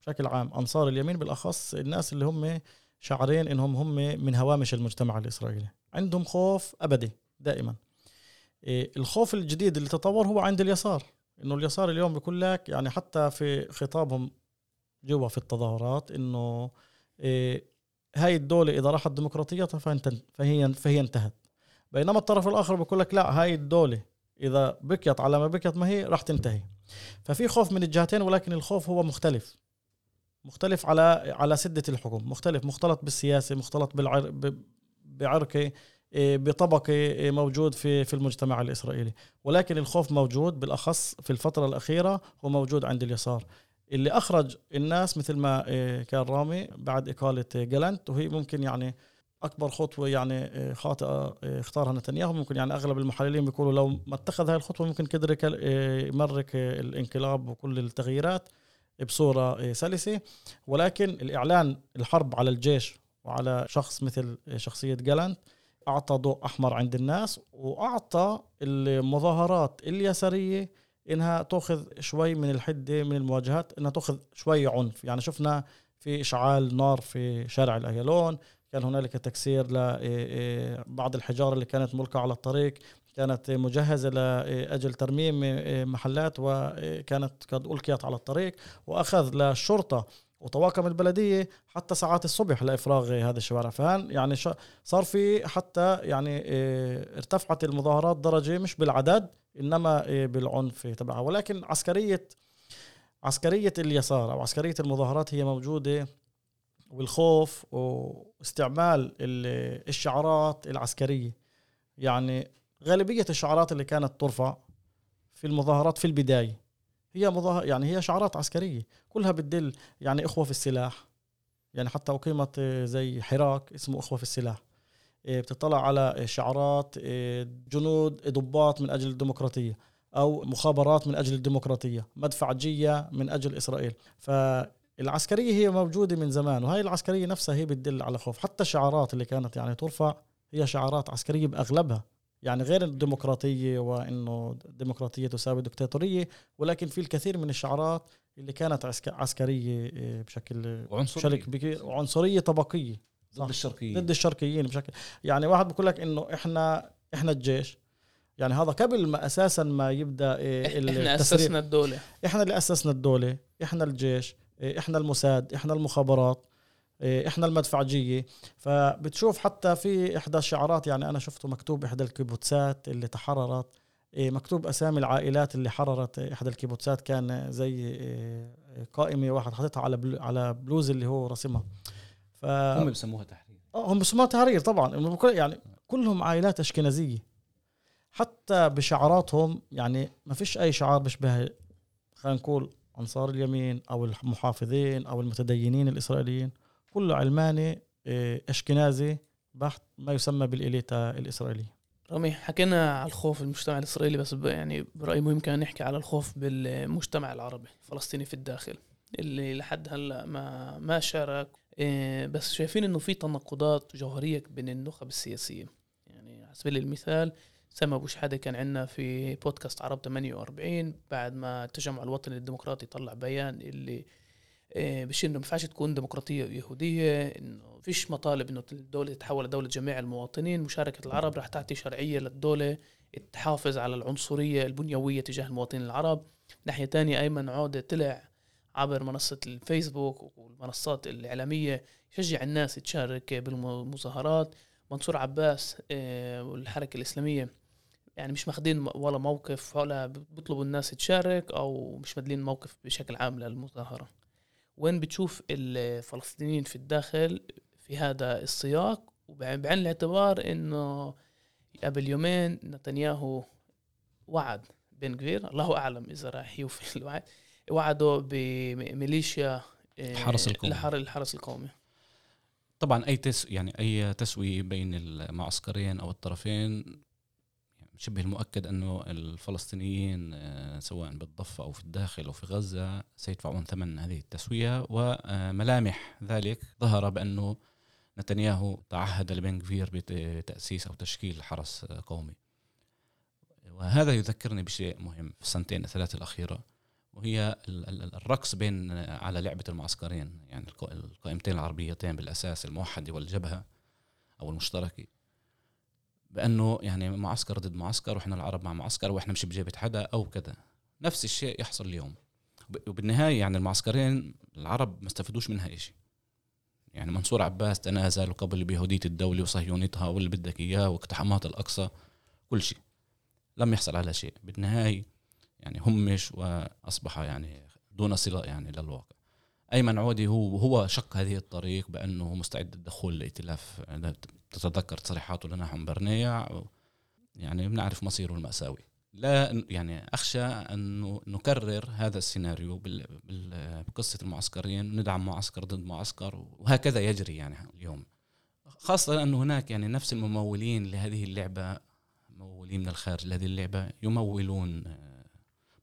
بشكل عام أنصار اليمين بالأخص الناس اللي هم شعرين إنهم هم من هوامش المجتمع الإسرائيلي. عندهم خوف أبدي دائما. إيه، الخوف الجديد اللي تطور هو عند اليسار. إنه اليسار اليوم بيقول لك يعني حتى في خطابهم جوا في التظاهرات إنه هاي الدولة إذا راحت ديمقراطيتها فهي فهي انتهت. بينما الطرف الآخر بيقول لك لا هاي الدولة إذا بكيت على ما بكيت ما هي راح تنتهي. ففي خوف من الجهتين ولكن الخوف هو مختلف. مختلف على على سدة الحكم. مختلف. مختلط بالسياسة مختلط بالعر بعركة إيه، بطبقة إيه، موجود في في المجتمع الإسرائيلي. ولكن الخوف موجود بالأخص في الفترة الأخيرة هو موجود عند اليسار. اللي أخرج الناس مثل ما إيه، كان رامي بعد إقالة جالنت وهي ممكن يعني أكبر خطوة يعني خاطئة اختارها نتنياهو. ممكن يعني أغلب المحللين بيقولوا لو ما اتخذ هذه الخطوة ممكن قدر يمرك الانقلاب وكل التغييرات بصورة سلسة. ولكن الإعلان الحرب على الجيش وعلى شخص مثل شخصية جالنت أعطى ضوء أحمر عند الناس وأعطى المظاهرات اليسارية إنها تأخذ شوي من الحدة من المواجهات إنها تأخذ شوي عنف. يعني شفنا في إشعال نار في شارع الايالون كان هنالك تكسير لبعض الحجارة اللي كانت ملقى على الطريق كانت مجهزة لأجل ترميم محلات وكانت قد ألقيت على الطريق وأخذ للشرطة وطواقم البلدية حتى ساعات الصبح لإفراغ هذا الشوارع. فهان يعني صار في حتى يعني آه، ارتفعت المظاهرات درجة مش بالعدد إنما آه، بالعنف تبعها. ولكن عسكرية عسكرية اليسار أو عسكرية المظاهرات هي موجودة والخوف واستعمال الشعارات العسكرية. يعني غالبية الشعارات اللي كانت ترفع في المظاهرات في البداية. هي مظاهر يعني هي شعارات عسكرية كلها بتدل يعني إخوة في السلاح. يعني حتى أقيمت زي حراك اسمه إخوة في السلاح. إيه، بتطلع على شعارات إيه، جنود ضباط من أجل الديمقراطية أو مخابرات من أجل الديمقراطية مدفعجية من أجل إسرائيل. فالعسكرية هي موجودة من زمان وهي العسكرية نفسها هي بتدل على خوف. حتى الشعارات اللي كانت يعني ترفع هي شعارات عسكرية بأغلبها. يعني غير الديمقراطية وإنه الديمقراطية تساوي دكتاتورية ولكن في الكثير من الشعارات اللي كانت عسكرية إيه، بشكل وعنصرية. وعنصرية طبقية ضد الشرقيين. ضد الشرقيين بشكل يعني واحد بقول لك إنه إحنا إحنا الجيش يعني هذا قبل ما أساسا ما يبدأ إيه إحنا أسسنا الدولة. إحنا اللي أسسنا الدولة إحنا الجيش إيه إحنا الموساد إحنا المخابرات. إحنا المدفعجية. فبتشوف حتى في إحدى الشعارات يعني أنا شفته مكتوب إحدى الكيبوتسات اللي تحررت. إيه، مكتوب أسامي العائلات اللي حررت. إحدى الكيبوتسات كان زي إيه، قائمة واحد حاططها على على بلوز اللي هو رسمها ف هم بسموها تحرير. آه هم بسموها تحرير طبعا. يعني كلهم عائلات أشكنازية. حتى بشعاراتهم يعني ما فيش أي شعار بيشبه خلينا نقول أنصار اليمين أو المحافظين أو المتدينين الإسرائيليين. كله علماني آه، أشكنازي بحت ما يسمى بالإليتا الإسرائيلية. رامي حكينا على الخوف المجتمع الإسرائيلي بس يعني برأيي مهم كان نحكي على الخوف بالمجتمع العربي الفلسطيني في الداخل اللي لحد هلأ ما ما شارك. آه، بس شايفين إنه في تناقضات جوهرية بين النخب السياسية. يعني على سبيل المثال سامي أبو شحادة كان عندنا في بودكاست عرب 48 بعد ما التجمع الوطني الديمقراطي طلع بيان اللي آه، بشير إنه ما ينفعش تكون ديمقراطية يهودية إنه فيش مطالب إنه الدولة تتحول لدولة جميع المواطنين مشاركة العرب رح تعطي شرعية للدولة تحافظ على العنصرية البنيوية تجاه المواطنين العرب. ناحية تانية أيمن عودة طلع عبر منصة الفيسبوك والمنصات الإعلامية يشجع الناس تشارك بالمظاهرات. منصور عباس آه، والحركة الإسلامية يعني مش ماخدين ولا موقف ولا بيطلبوا الناس تشارك أو مش مدلين موقف بشكل عام للمظاهرة. وين بتشوف الفلسطينيين في الداخل في هذا السياق؟ وبعين الاعتبار إنه قبل يومين نتنياهو وعد بن كبير الله أعلم إذا راح يوفي [LAUGHS] الوعد وعده بميليشيا آه، الحرس القومي. الحرس القومي. طبعا أي تس يعني أي تسويه بين المعسكرين أو الطرفين شبه المؤكد أنه الفلسطينيين آه، سواء بالضفة أو في الداخل أو في غزة سيدفعون ثمن هذه التسوية وملامح ذلك ظهر بأنه نتنياهو تعهد لبن كفير بتأسيس أو تشكيل حرس قومي. وهذا يذكرني بشيء مهم في السنتين الثلاث الأخيرة وهي الرقص بين على لعبة المعسكرين يعني القائمتين العربيتين بالأساس الموحدة والجبهة أو المشتركة. بأنه يعني معسكر ضد معسكر وإحنا العرب مع معسكر وإحنا مش بجيبة حدا أو كذا نفس الشيء يحصل اليوم. وبالنهاية يعني المعسكرين العرب ما استفادوش منها شيء يعني منصور عباس تنازل وقبل بيهودية الدولة وصهيونيتها واللي بدك إياه واقتحامات الأقصى كل شيء. لم يحصل على شيء. بالنهاية يعني همش وأصبح يعني دون صلة يعني للواقع. أيمن عودي هو هو شق هذه الطريق بأنه مستعد للدخول الائتلاف تتذكر تصريحاته لنحن برنيع يعني بنعرف مصيره المأساوي. لا يعني أخشى أن نكرر هذا السيناريو بقصة المعسكرين ندعم معسكر ضد معسكر وهكذا يجري يعني اليوم. خاصة أن هناك يعني نفس الممولين لهذه اللعبة ممولين من الخارج لهذه اللعبة يمولون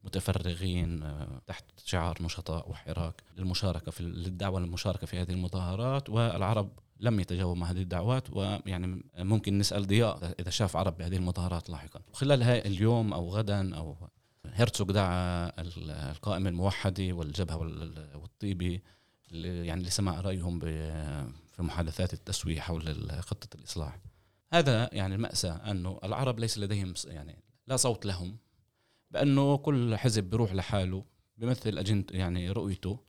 متفرغين تحت شعار نشطاء وحراك للمشاركة في للدعوة للمشاركة في هذه المظاهرات والعرب لم يتجاوب مع هذه الدعوات ويعني ممكن نسأل ضياء إذا شاف عرب بهذه المظاهرات لاحقا. خلال اليوم أو غدا أو هرتزوغ دعا القائمه الموحده والجبهة والطيبي يعني لسماع رأيهم في محادثات التسويه حول خطة الإصلاح. هذا يعني المأساة أنه العرب ليس لديهم يعني لا صوت لهم بأنه كل حزب بيروح لحاله بيمثل أجند يعني رؤيته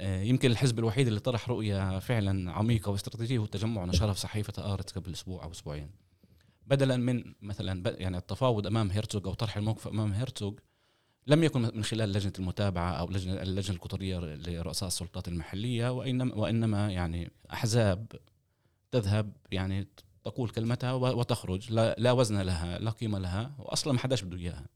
يمكن الحزب الوحيد اللي طرح رؤية فعلا عميقة واستراتيجية هو التجمع نشرها في صحيفة آرت قبل أسبوع أو أسبوعين. بدلا من مثلا يعني التفاوض أمام هيرتزوغ أو طرح الموقف أمام هيرتزوغ لم يكن من خلال لجنة المتابعة أو لجنة اللجنة القطرية لرؤساء السلطات المحلية وإنما, وإنما يعني أحزاب تذهب يعني تقول كلمتها وتخرج. لا, لا وزن لها لا قيمة لها وأصلا ما حداش بده إياها.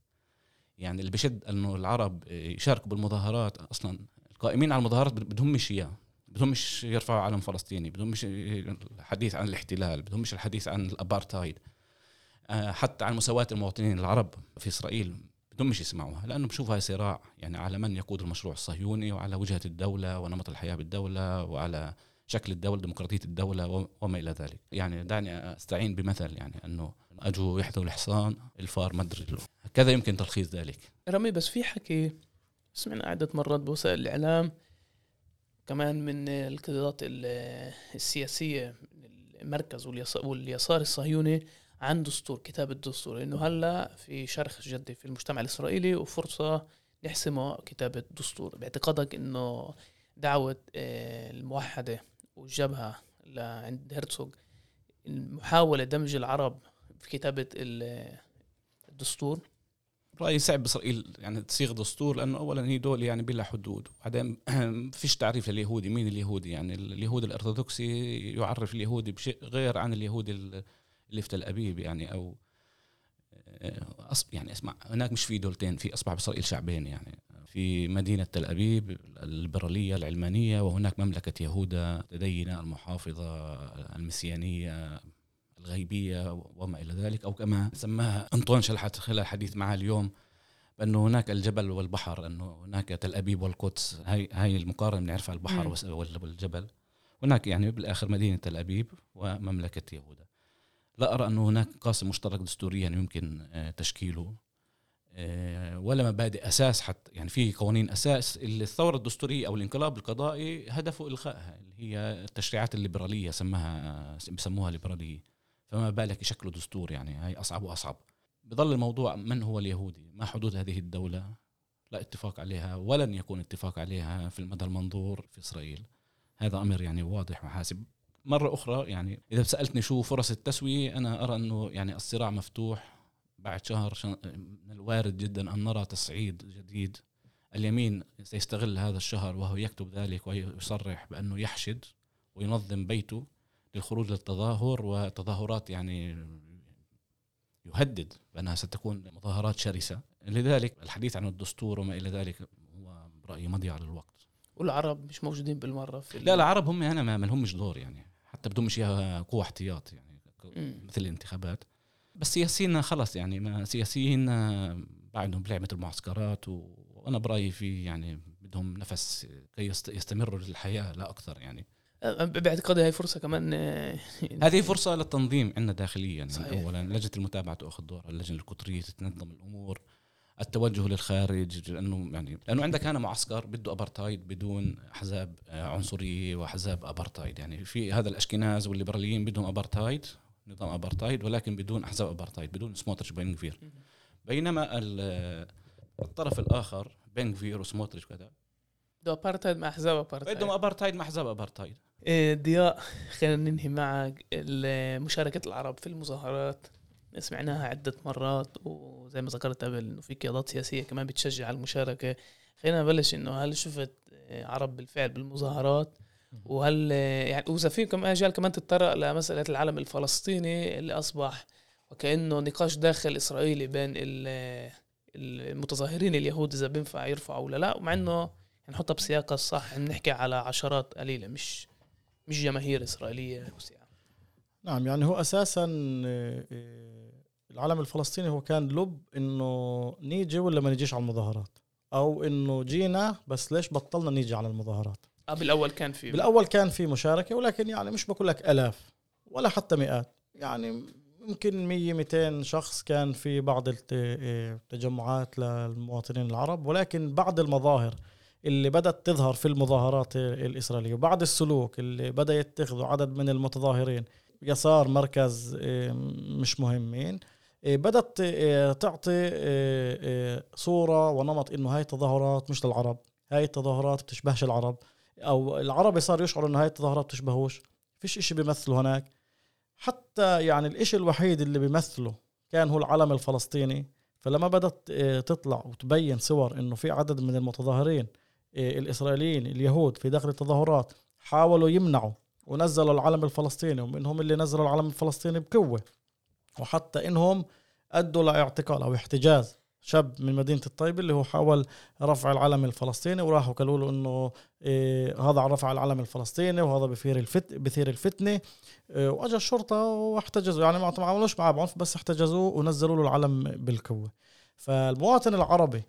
يعني اللي بشد أنه العرب يشاركوا بالمظاهرات أصلا القائمين على المظاهرات بدهم مش إياه. بدهم مش يرفعوا علم فلسطيني بدهم مش الحديث عن الاحتلال بدهم مش الحديث عن الابارتايد آه، حتى عن مساواة المواطنين العرب في إسرائيل بدهم مش يسمعوها لأنه بشوفها صراع. يعني على من يقود المشروع الصهيوني وعلى وجهة الدولة ونمط الحياة بالدولة وعلى شكل الدولة ديمقراطية الدولة وما إلى ذلك. يعني دعني أستعين بمثل يعني أنه اجوا يحذوا الحصان الفار ما أدري كذا يمكن تلخيص ذلك. رامي بس في حكي سمعنا عدة مرات بوسائل الإعلام كمان من القيادات السياسية المركز واليسار الصهيوني عن دستور كتاب الدستور انه هلأ في شرخ جدي في المجتمع الإسرائيلي وفرصة يحسموا كتابه دستور باعتقادك إنه دعوة آه، الموحدة والجبهه لعند هرتسوغ محاوله دمج العرب في كتابة الدستور رأيي صعب باسرائيل يعني تصيغ دستور لأنه اولا هي دول يعني بلا حدود. وبعدين [CLEARS THROAT] فيش تعريف لليهودي. مين اليهودي؟ يعني اليهود الأرثوذكسي يعرف اليهودي بشيء غير عن اليهودي اللي في تل أبيب يعني أو آه، يعني أسمع هناك مش في دولتين في أصبح باسرائيل شعبين يعني. في مدينة تل أبيب الليبرالية العلمانية وهناك مملكة يهودا تدينة المحافظة المسيانية الغيبية وما إلى ذلك أو كما سماها أنطوان شلحت خلال الحديث معه اليوم بأنه هناك الجبل والبحر أنه هناك تل أبيب والقدس هاي هاي المقارنة بنعرفها البحر والجبل. هناك يعني بالآخر مدينة تل أبيب ومملكة يهودا. لا أرى أنه هناك قاسم مشترك دستوريا يمكن آه، تشكيله. آه، ولا مبادئ أساس حتى يعني في قوانين أساس اللي الثورة الدستورية أو الانقلاب القضائي هدفه إلغائها اللي هي التشريعات الليبرالية سماها بسموها ليبرالية. فما بالك يشكلوا دستور يعني هاي أصعب وأصعب. بظل الموضوع من هو اليهودي؟ ما حدود هذه الدولة. لا اتفاق عليها ولن يكون اتفاق عليها في المدى المنظور في إسرائيل. هذا أمر يعني واضح وحاسب. مرة أخرى يعني إذا سألتني شو فرص التسوية أنا أرى أنه يعني الصراع مفتوح. بعد شهر من الوارد جدا أن نرى تصعيد جديد. اليمين سيستغل هذا الشهر وهو يكتب ذلك ويصرح بأنه يحشد وينظم بيته. للخروج للتظاهر وتظاهرات يعني يهدد بأنها ستكون مظاهرات شرسة. لذلك الحديث عن الدستور وما إلى ذلك هو برأيي مضيعة للوقت. والعرب مش موجودين بالمرة في لا العرب هم هنا ما لهمش دور يعني. حتى بدهم اياها قوة احتياط يعني مثل الانتخابات. بس سياسيين خلص يعني ما سياسيين بعدهم بلعبة المعسكرات وأنا برأيي في يعني بدهم نفس كي يستمروا للحياة لا أكثر يعني. باعتقادي هاي فرصة كمان آه، هذه فرصة للتنظيم عندنا داخليا يعني صحيح. اولا لجنة المتابعة تأخذ دورها اللجنة القطرية تنظم الأمور التوجه للخارج لأنه يعني لأنه عندك هنا معسكر بده أبرتايد بدون احزاب آه، عنصرية واحزاب أبرتايد يعني في هذا الأشكناز والليبراليين بدهم أبرتايد نظام أبرتايد ولكن بدون احزاب أبرتايد بدون سموتريتش بين بينما الطرف الآخر بن غفير وسموتريتش وكذا بده ابارتايد مع احزاب ابارتايد بدهم ابارتايد مع احزاب ابارتايد إيه، ضياء خلينا ننهي معك ال- مشاركة العرب في المظاهرات. سمعناها عدة مرات وزي ما ذكرت قبل إنه في قيادات سياسية كمان بتشجع على المشاركة. خلينا نبلش إنه هل شفت إيه، عرب بالفعل بالمظاهرات؟ وهل إيه، يعني وإذا فيك مجال كمان تتطرق لمسألة العلم الفلسطيني اللي أصبح وكأنه نقاش داخل إسرائيلي بين ال- المتظاهرين اليهود إذا بينفع يرفعوا ولا لا ومع إنه نحطها بسياقها الصح نحكي على عشرات قليلة مش مش جماهير إسرائيلية. وسعة نعم يعني هو أساسا آه، آه، العالم الفلسطيني هو كان لب إنه نيجي ولا ما نيجيش على المظاهرات؟ أو إنه جينا بس ليش بطلنا نيجي على المظاهرات؟ آه بالأول كان في بالأول كان في مشاركة ولكن يعني مش بقول لك آلاف ولا حتى مئات. يعني يمكن 100 200 شخص كان في بعض الت- آه، التجمعات للمواطنين العرب ولكن بعد المظاهر اللي بدأت تظهر في المظاهرات الإسرائيلية. وبعد السلوك اللي بدأ يتخذوا عدد من المتظاهرين. يسار مركز آه، مش مهمين. آه، بدأت آه، تعطي صورة ونمط إنه هاي التظاهرات مش للعرب. هاي التظاهرات بتشبهش العرب. أو العربي صار يشعر إنه هاي التظاهرات بتشبهوش. فيش إشي بيمثله هناك. حتى يعني الإشي الوحيد اللي بيمثله كان هو العلم الفلسطيني. فلما بدأت تطلع وتبين صور إنه في عدد من المتظاهرين الإسرائيليين اليهود في داخل التظاهرات حاولوا يمنعوا ونزلوا العلم الفلسطيني ومنهم اللي نزلوا العلم الفلسطيني بقوة وحتى إنهم أدوا لاعتقال أو احتجاز شاب من مدينة الطيبة اللي هو حاول رفع العلم الفلسطيني وراحوا قالوا له إنه إيه هذا رفع العلم الفلسطيني وهذا بثير الفت بثير الفتنة إيه وأجا الشرطة واحتجزوا يعني ما عملوش معاه بعنف بس احتجزوه ونزلوا له العلم بالقوة. فالمواطن العربي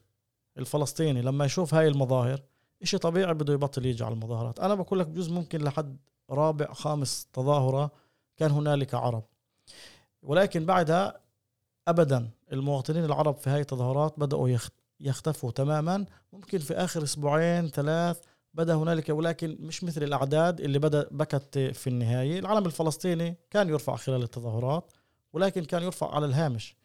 الفلسطيني لما يشوف هاي المظاهر إشي طبيعي بده يبطل يجي على المظاهرات. أنا بقول لك بجوز ممكن لحد رابع خامس تظاهرة كان هنالك عرب. ولكن بعدها أبدا المواطنين العرب في هاي التظاهرات بدأوا يخت- يختفوا تماما. ممكن في آخر أسبوعين ثلاث بدأ هنالك ولكن مش مثل الأعداد اللي بدأ بكت في النهاية، العلم الفلسطيني كان يرفع خلال التظاهرات ولكن كان يرفع على الهامش.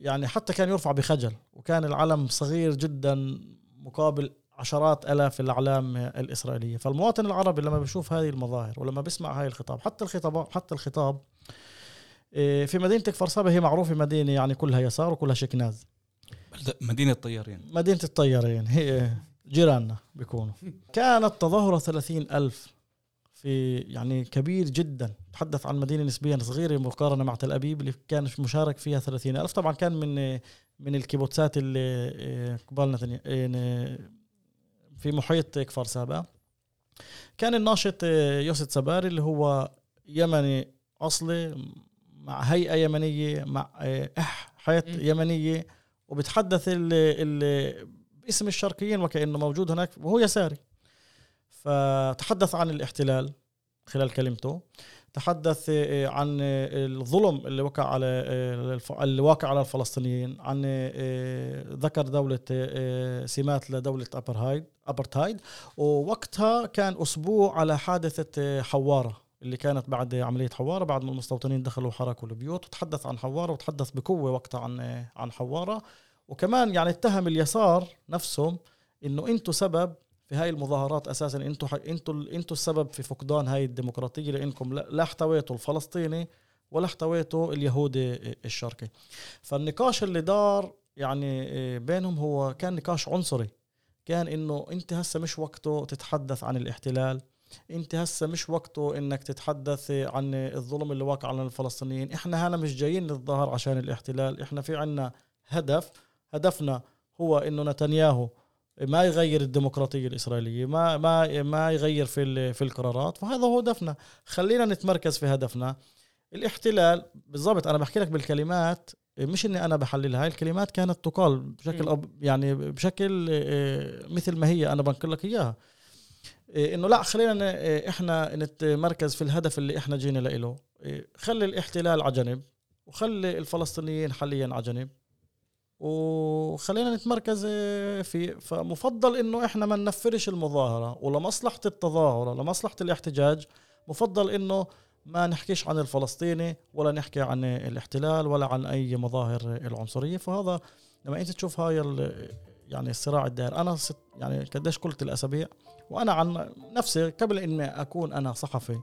يعني حتى كان يرفع بخجل وكان العلم صغير جدا مقابل عشرات آلاف الإعلام الإسرائيلية، فالمواطن العربي لما بيشوف هذه المظاهر ولما بيسمع هاي الخطاب، حتى الخطاب حتى الخطاب إيه، في مدينه كفر سبا هي معروفة مدينة يعني كلها يسار وكلها شكناز. مدينة طيارين مدينة الطيارين هي جيراننا بيكونوا. كانت تظاهرة ثلاثين ألف في يعني كبير جدا. تحدث عن مدينة نسبيا صغيرة مقارنة مع تل أبيب اللي كان مشارك فيها ثلاثين ألف. طبعا كان من من الكيبوتسات اللي إيه، قبالنا في محيط كفر سابا كان الناشط إيه، يوسف سباري اللي هو يمني أصلي مع هيئة يمنية مع مم. يمنية. وبتحدث اللي اللي باسم الشرقيين وكأنه موجود هناك وهو يساري. فتحدث عن الاحتلال خلال كلمته. تحدث آه، عن آه، الظلم اللي وقع على آه، اللي واقع على الفلسطينيين. عن ذكر دولة سمات لدولة أبرهايد أبرتايد ووقتها كان أسبوع على حادثة حوارة اللي كانت بعد عملية حوارة بعد ما المستوطنين دخلوا وحركوا البيوت. وتحدث عن حوارة وتحدث بقوة وقتها عن عن حوارة. وكمان يعني اتهم اليسار نفسهم إنه أنتم سبب في هاي المظاهرات أساسا أنتم أنتم أنتم السبب في فقدان هاي الديمقراطية لإنكم لا احتويتوا الفلسطيني ولا احتويتوا اليهودي الشرقي. فالنقاش اللي دار يعني إيه، بينهم هو كان نقاش عنصري. كان إنه أنت هسه مش وقته تتحدث عن الاحتلال. أنت هسه مش وقته إنك تتحدث عن الظلم اللي واقع على الفلسطينيين. إحنا هنا مش جايين نتظاهر عشان الاحتلال. إحنا في عنا هدف. هدفنا هو إنه نتنياهو ما يغير الديمقراطية الإسرائيلية ما ما ما يغير في في القرارات فهذا هو هدفنا. خلينا نتمركز في هدفنا. الاحتلال بالضبط أنا بحكي لك بالكلمات مش إني أنا بحللها هاي الكلمات كانت تقال بشكل. أب يعني بشكل آه، مثل ما هي أنا بنقل لك إياها. آه، إنه لا خلينا آه، إحنا نتمركز في الهدف اللي إحنا جينا له خلي الاحتلال على جنب وخلي الفلسطينيين حاليا على جنب. وخلينا نتمركز آه، في فمفضل إنه إحنا ما ننفرش المظاهرة ولمصلحة التظاهرة لمصلحة الاحتجاج مفضل إنه ما نحكيش عن الفلسطيني ولا نحكي عن الاحتلال ولا عن أي مظاهر العنصرية. فهذا لما أنت تشوف هاي يعني الصراع الدائر أنا ست يعني قديش قلت الأسابيع وأنا عن نفسي قبل إني أكون أنا صحفي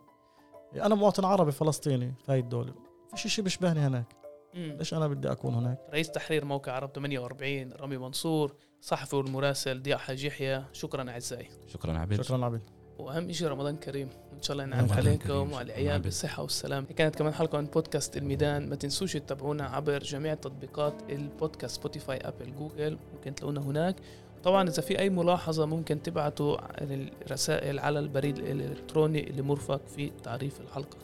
أنا مواطن عربي فلسطيني في هاي الدولة. فيش شيء بيشبهني هناك. مم. ليش أنا بدي أكون هناك؟ رئيس تحرير موقع عرب 48 رامي منصور صحفي والمراسل ضياء حاج يحيى شكرا أعزائي. شكرا عبيد. شكرا عبيد. وأهم شيء رمضان كريم وان شاء الله ينعاد عليكم. وعلى شكراً العيال. بالصحه والسلام كانت كمان حلقة من بودكاست الميدان. ما تنسوش تتابعونا عبر جميع تطبيقات البودكاست سبوتيفاي أبل جوجل ممكن تلاقونا هناك. طبعا إذا في أي ملاحظة ممكن تبعتوا الرسائل على البريد الإلكتروني اللي مرفق في تعريف الحلقة.